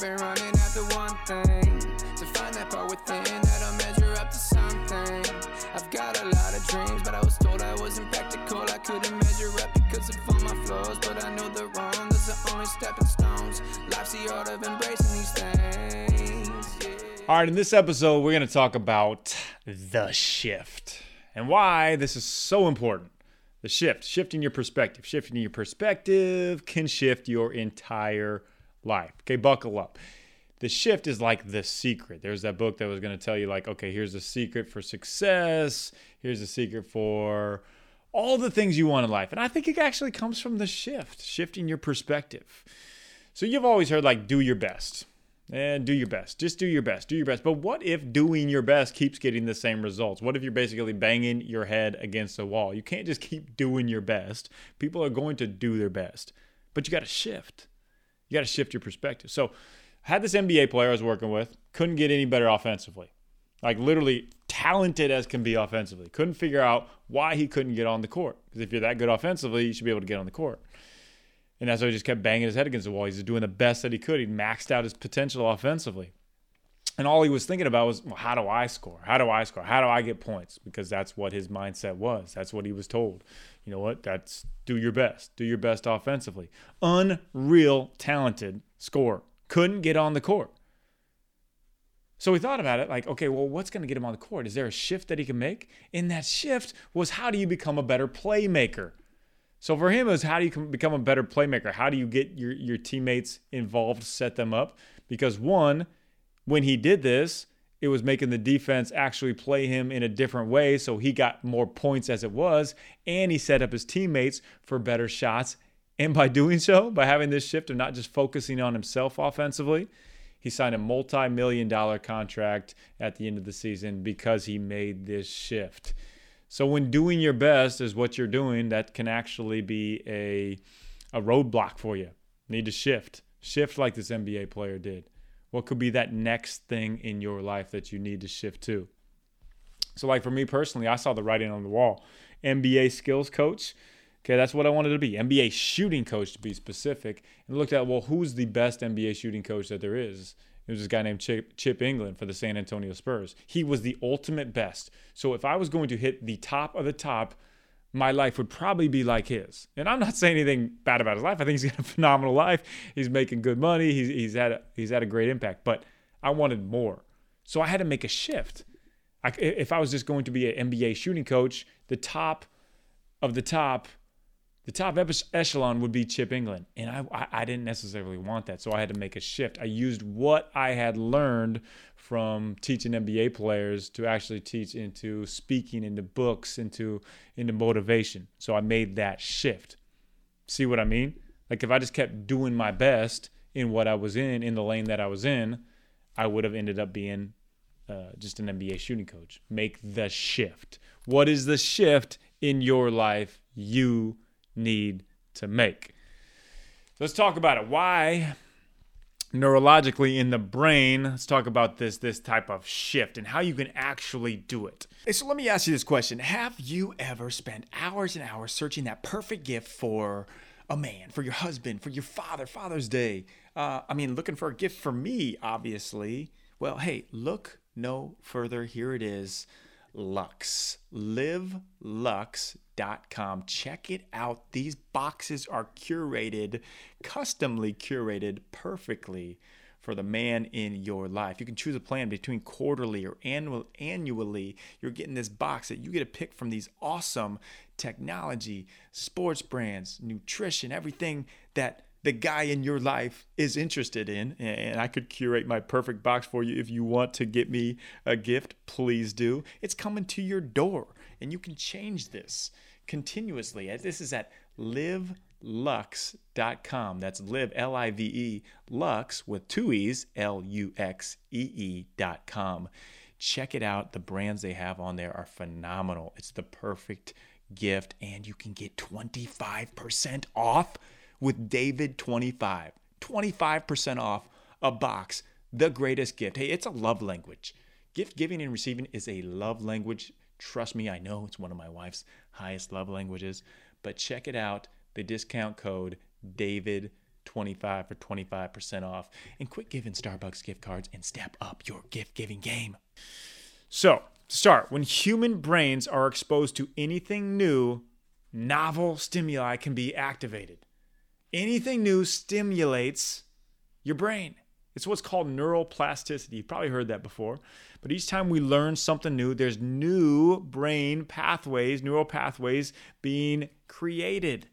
I've been running after one thing to find that part within that'll measure up to something. I've got a lot of dreams, but I was told I wasn't practical. I couldn't measure up because of all my flaws, but I know the wrong. Those are only stepping stones. Life's the art of embracing these things. Yeah. All right, in this episode, we're going to talk about the shift and why this is so important. The shift, shifting your perspective. Shifting your perspective can shift your entire life. Okay, buckle up. The shift is like the secret. There's that book that was going to tell you, like, okay, here's the secret for success, here's the secret for all the things you want in life. And I think it actually comes from the shift, shifting your perspective. So you've always heard, like, do your best and do your best. Just do your best. Do your best. But what if doing your best keeps getting the same results? What if you're basically banging your head against a wall? You can't just keep doing your best. People are going to do their best, but you got to shift. You got to shift your perspective. So, had this NBA player I was working with, couldn't get any better offensively. Like literally talented as can be offensively. Couldn't figure out why he couldn't get on the court. Because if you're that good offensively, you should be able to get on the court. And that's why he just kept banging his head against the wall. He's doing the best that he could. He maxed out his potential offensively. And all he was thinking about was, well, how do I score? How do I score? How do I get points? Because that's what his mindset was. That's what he was told. You know what? That's do your best. Do your best offensively. Unreal talented scorer. Couldn't get on the court. So we thought about it like, okay, well, what's going to get him on the court? Is there a shift that he can make? And that shift was how do you become a better playmaker? So for him, it was how do you become a better playmaker? How do you get your, your teammates involved, set them up? Because one, when he did this, it was making the defense actually play him in a different way. So he got more points as it was, and he set up his teammates for better shots. And by doing so, by having this shift of not just focusing on himself offensively, he signed a multi million dollar contract at the end of the season because he made this shift. So when doing your best is what you're doing, that can actually be a a roadblock for you. Need to shift. Shift like this NBA player did. What could be that next thing in your life that you need to shift to? So like for me personally, I saw the writing on the wall. NBA skills coach. Okay, that's what I wanted to be. NBA shooting coach to be specific. And looked at, well, who's the best NBA shooting coach that there is? It was this guy named Chip, Chip Engelland for the San Antonio Spurs. He was the ultimate best. So if I was going to hit the top of the top, my life would probably be like his. And I'm not saying anything bad about his life. I think he's got a phenomenal life. He's making good money. He's, he's had a, he's had a great impact. But I wanted more, so I had to make a shift. I, if I was just going to be an NBA shooting coach, the top of the top the top echelon would be Chip Engelland. And I, I didn't necessarily want that. So I had to make a shift. I used what I had learned from teaching NBA players to actually teach into speaking, into books, into, into motivation. So I made that shift. See what I mean? Like if I just kept doing my best in what I was in, in the lane that I was in, I would have ended up being uh, just an NBA shooting coach. Make the shift. What is the shift in your life you need to make. Let's talk about it. Why neurologically in the brain, let's talk about this this type of shift and how you can actually do it. Hey, so let me ask you this question. Have you ever spent hours and hours searching that perfect gift for a man, for your husband, for your father, Father's Day? Uh, I mean, looking for a gift for me, obviously. Well, hey, look no further. Here it is. Lux. LiveLux.com. Check it out. These boxes are curated, customly curated perfectly for the man in your life. You can choose a plan between quarterly or annual annually. You're getting this box that you get to pick from these awesome technology, sports brands, nutrition, everything that the guy in your life is interested in. And I could curate my perfect box for you. If you want to get me a gift, please do. It's coming to your door, and you can change this continuously. Uh, this is at livelux.com. That's live, L I V E, lux with two E's, L U X E E.com. Check it out. The brands they have on there are phenomenal. It's the perfect gift, and you can get 25% off with David 25. 25% off a box. The greatest gift. Hey, it's a love language. Gift giving and receiving is a love language. Trust me, I know it's one of my wife's highest love languages. But check it out the discount code David 25 for 25% off and quit giving Starbucks gift cards and step up your gift giving game. So, to start, when human brains are exposed to anything new, novel stimuli can be activated. Anything new stimulates your brain. It's what's called neuroplasticity. You've probably heard that before. But each time we learn something new, there's new brain pathways, neural pathways being created.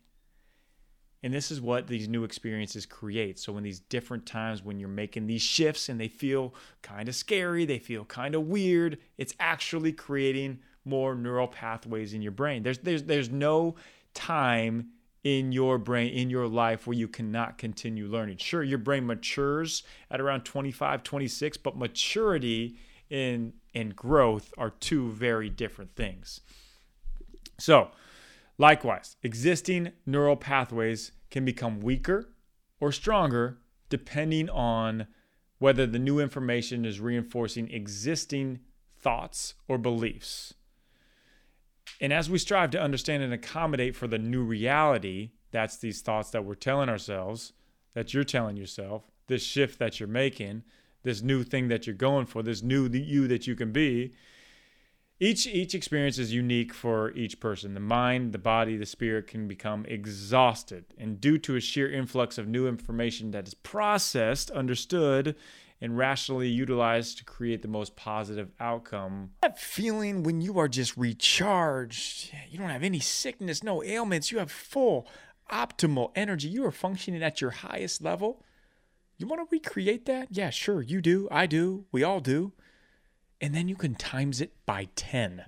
And this is what these new experiences create. So, in these different times when you're making these shifts and they feel kind of scary, they feel kind of weird, it's actually creating more neural pathways in your brain. There's, there's, there's no time in your brain, in your life, where you cannot continue learning. Sure, your brain matures at around 25, 26, but maturity and, and growth are two very different things. So, likewise, existing neural pathways can become weaker or stronger depending on whether the new information is reinforcing existing thoughts or beliefs. And as we strive to understand and accommodate for the new reality, that's these thoughts that we're telling ourselves, that you're telling yourself, this shift that you're making, this new thing that you're going for, this new you that you can be. Each each experience is unique for each person. The mind, the body, the spirit can become exhausted, and due to a sheer influx of new information that is processed, understood, and rationally utilized to create the most positive outcome. That feeling when you are just recharged, you don't have any sickness, no ailments, you have full optimal energy, you are functioning at your highest level. You want to recreate that? Yeah, sure, you do. I do. We all do. And then you can times it by 10.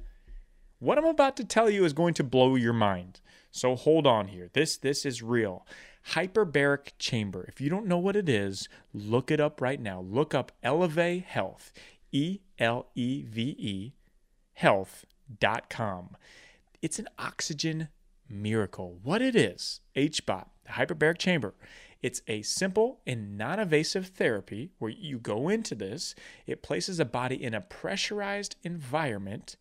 What I'm about to tell you is going to blow your mind. So hold on here. This this is real. Hyperbaric chamber. If you don't know what it is, look it up right now. Look up Eleve Health. E L E V E health.com. It's an oxygen miracle. What it is, HBOT, the hyperbaric chamber. It's a simple and non invasive therapy where you go into this, it places a body in a pressurized environment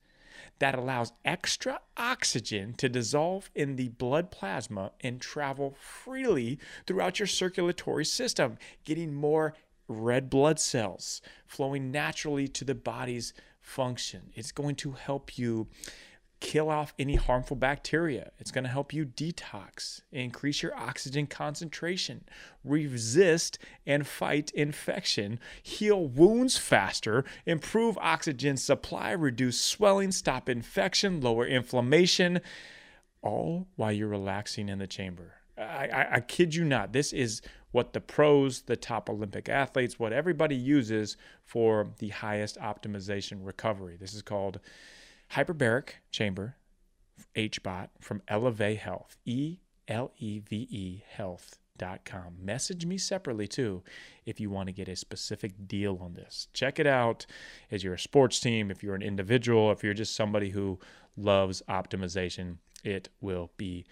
that allows extra oxygen to dissolve in the blood plasma and travel freely throughout your circulatory system, getting more red blood cells flowing naturally to the body's function. It's going to help you kill off any harmful bacteria. It's going to help you detox, increase your oxygen concentration, resist and fight infection, heal wounds faster, improve oxygen supply, reduce swelling, stop infection, lower inflammation, all while you're relaxing in the chamber. I, I, I kid you not. This is what the pros, the top Olympic athletes, what everybody uses for the highest optimization recovery. This is called hyperbaric chamber HBOT from Eleve Health, E L E V E health.com. Message me separately too if you want to get a specific deal on this. Check it out as you're a sports team, if you're an individual, if you're just somebody who loves optimization, it will be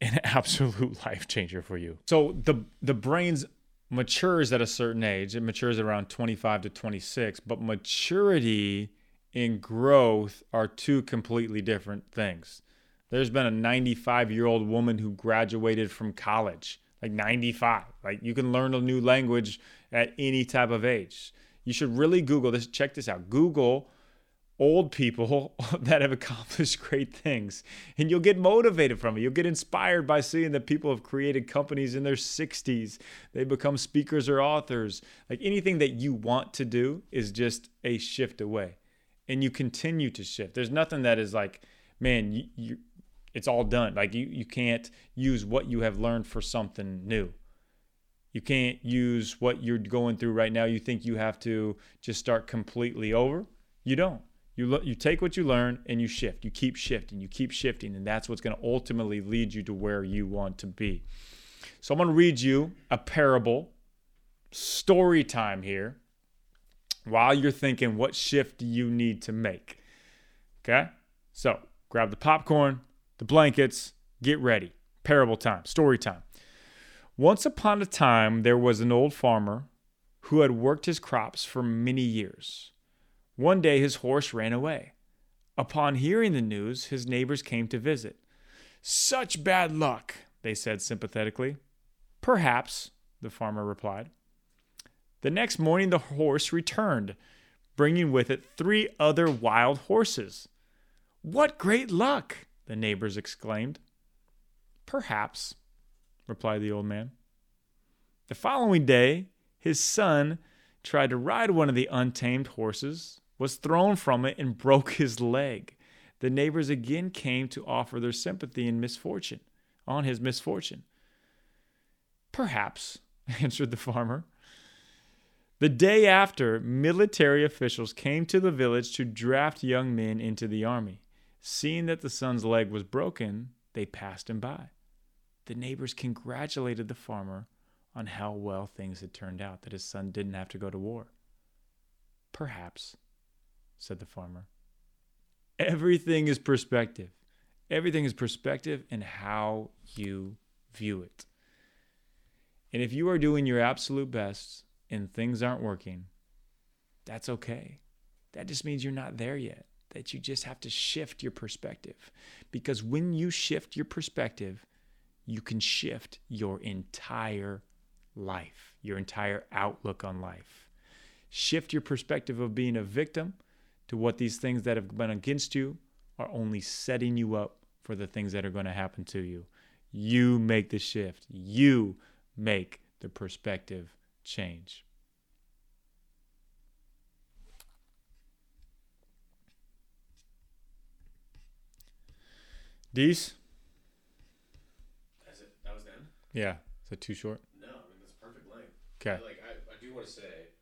an absolute life changer for you. So the the brain's matures at a certain age. It matures around 25 to 26, but maturity and growth are two completely different things. There's been a 95 year old woman who graduated from college, like 95. Like you can learn a new language at any type of age. You should really Google this. Check this out. Google old people that have accomplished great things and you'll get motivated from it you'll get inspired by seeing that people have created companies in their 60s they become speakers or authors like anything that you want to do is just a shift away and you continue to shift. There's nothing that is like, man, you, you it's all done. Like you you can't use what you have learned for something new. You can't use what you're going through right now. You think you have to just start completely over. You don't. You lo- you take what you learn and you shift. You keep shifting. You keep shifting, and that's what's going to ultimately lead you to where you want to be. So I'm going to read you a parable, story time here while you're thinking what shift do you need to make. Okay? So grab the popcorn, the blankets, get ready. Parable time, story time. Once upon a time, there was an old farmer who had worked his crops for many years. One day, his horse ran away. Upon hearing the news, his neighbors came to visit. Such bad luck, they said sympathetically. Perhaps, the farmer replied. The next morning, the horse returned, bringing with it three other wild horses. What great luck! the neighbors exclaimed. Perhaps, replied the old man. The following day, his son tried to ride one of the untamed horses, was thrown from it, and broke his leg. The neighbors again came to offer their sympathy in misfortune, on his misfortune. Perhaps, answered the farmer. The day after, military officials came to the village to draft young men into the army. Seeing that the son's leg was broken, they passed him by. The neighbors congratulated the farmer on how well things had turned out, that his son didn't have to go to war. Perhaps, said the farmer. Everything is perspective. Everything is perspective and how you view it. And if you are doing your absolute best and things aren't working, that's okay. That just means you're not there yet. That you just have to shift your perspective. Because when you shift your perspective, you can shift your entire life, your entire outlook on life. Shift your perspective of being a victim to what these things that have been against you are only setting you up for the things that are going to happen to you. You make the shift. You make the perspective change. Dees? That's it. That was the. Yeah. Is that too short? No, I mean that's perfect length. Okay. Like I, I do want to say,